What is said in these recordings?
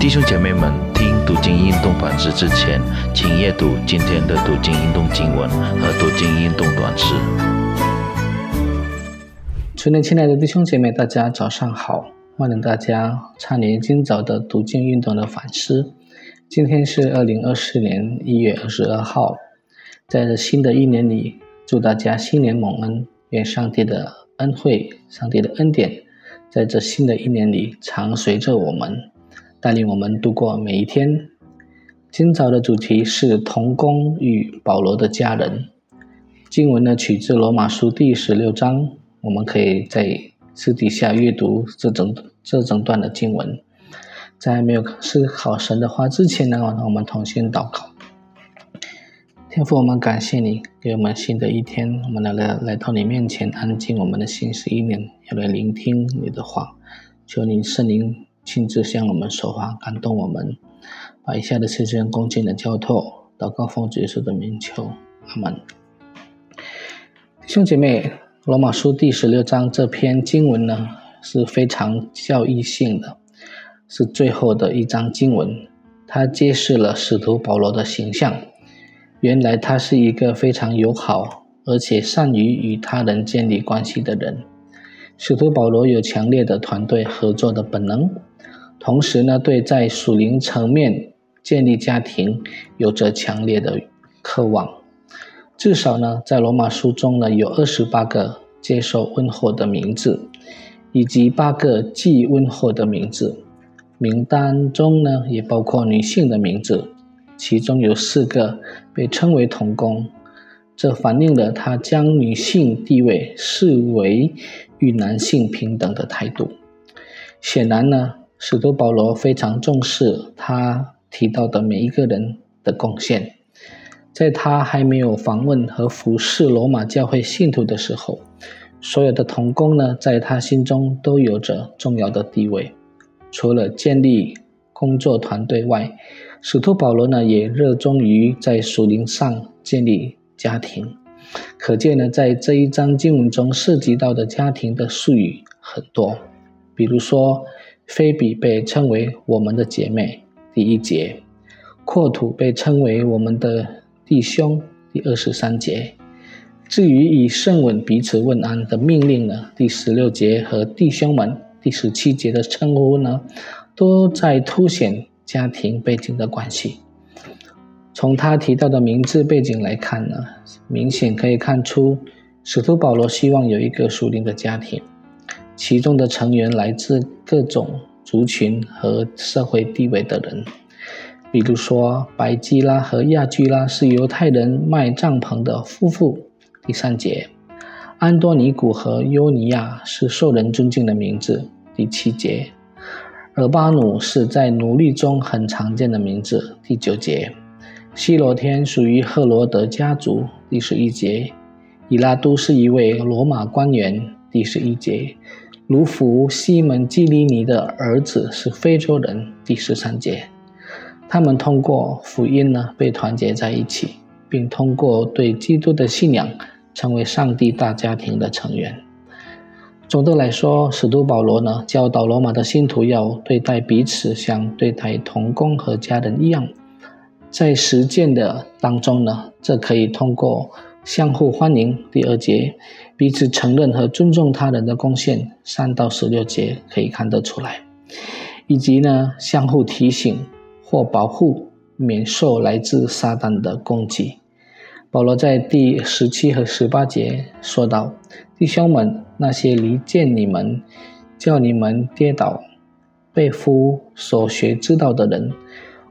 弟兄姐妹们，听读经运动反思之前，请阅读今天的读经运动经文和读经运动短诗。春天，亲爱的弟兄姐妹，大家早上好！欢迎大家参与今早的读经运动的反思。今天是二零二四年一月二十二号，在这新的一年里，祝大家新年蒙恩，愿上帝的恩惠、上帝的恩典，在这新的一年里常随着我们。带领我们度过每一天。今早的主题是童工与保罗的家人。经文呢取自罗马书第十六章，我们可以在私底下阅读这整这整段的经文。在没有思考神的话之前呢，我们同心祷告。天父，我们感谢你给我们新的一天，我们来来来到你面前，安静我们的心思意念，要来聆听你的话。求你圣灵。亲自向我们说话，感动我们，把以下的事情恭敬的交托，祷告奉主耶稣的名求，阿门。弟兄姐妹，罗马书第十六章这篇经文呢是非常教义性的，是最后的一章经文，它揭示了使徒保罗的形象。原来他是一个非常友好，而且善于与他人建立关系的人。使徒保罗有强烈的团队合作的本能。同时呢，对在属灵层面建立家庭有着强烈的渴望。至少呢，在罗马书中呢，有二十八个接受问候的名字，以及八个寄问候的名字。名单中呢，也包括女性的名字，其中有四个被称为童工。这反映了他将女性地位视为与男性平等的态度。显然呢。使徒保罗非常重视他提到的每一个人的贡献。在他还没有访问和服侍罗马教会信徒的时候，所有的童工呢，在他心中都有着重要的地位。除了建立工作团队外，使徒保罗呢，也热衷于在属灵上建立家庭。可见呢，在这一章经文中涉及到的家庭的术语很多，比如说。菲比被称为我们的姐妹，第一节；阔土被称为我们的弟兄，第二十三节。至于以圣吻彼此问安的命令呢，第十六节和弟兄们，第十七节的称呼呢，都在凸显家庭背景的关系。从他提到的名字背景来看呢，明显可以看出使徒保罗希望有一个属灵的家庭。其中的成员来自各种族群和社会地位的人，比如说白基拉和亚居拉是犹太人卖帐篷的夫妇。第三节，安多尼古和尤尼亚是受人尊敬的名字。第七节，尔巴努是在奴隶中很常见的名字。第九节，希罗天属于赫罗德家族。第十一节，以拉都是一位罗马官员。第十一节。卢浮西门基利尼的儿子是非洲人。第十三节，他们通过福音呢被团结在一起，并通过对基督的信仰成为上帝大家庭的成员。总的来说，使徒保罗呢教导罗马的信徒要对待彼此像对待同工和家人一样。在实践的当中呢，这可以通过。相互欢迎，第二节，彼此承认和尊重他人的贡献，三到十六节可以看得出来，以及呢，相互提醒或保护，免受来自撒旦的攻击。保罗在第十七和十八节说道：“弟兄们，那些离间你们、叫你们跌倒、被夫所学知道的人，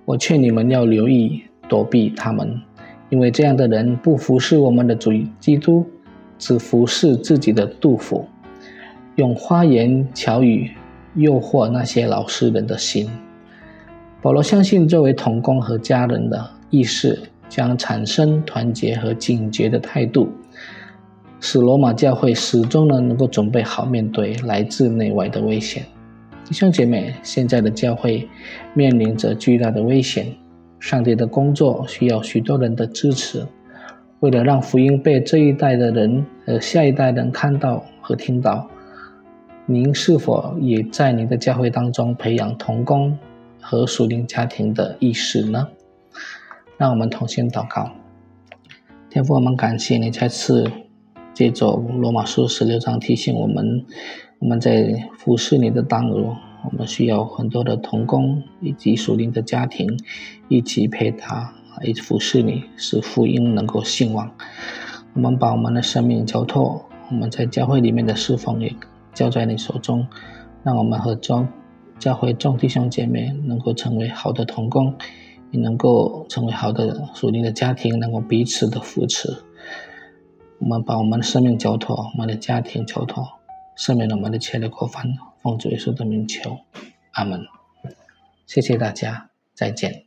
我劝你们要留意躲避他们。”因为这样的人不服侍我们的主基督，只服侍自己的杜甫，用花言巧语诱惑那些老实人的心。保罗相信，作为同工和家人的意识将产生团结和警觉的态度，使罗马教会始终呢能够准备好面对来自内外的危险。弟兄姐妹，现在的教会面临着巨大的危险。上帝的工作需要许多人的支持。为了让福音被这一代的人和下一代人看到和听到，您是否也在您的教会当中培养童工，和属灵家庭的意识呢？让我们同心祷告。天父，我们感谢你再次借着罗马书十六章提醒我们，我们在服侍你的当中，我们需要很多的童工以及属灵的家庭一起陪他，一起服侍你，使福音能够兴旺。我们把我们的生命交托，我们在教会里面的侍奉也交在你手中，让我们和教教会众弟兄姐妹能够成为好的童工。也能够成为好的属灵的家庭，能够彼此的扶持。我们把我们的生命交托，我们的家庭交托，赦免了我们的切的过犯，奉主耶稣的名求，阿门。谢谢大家，再见。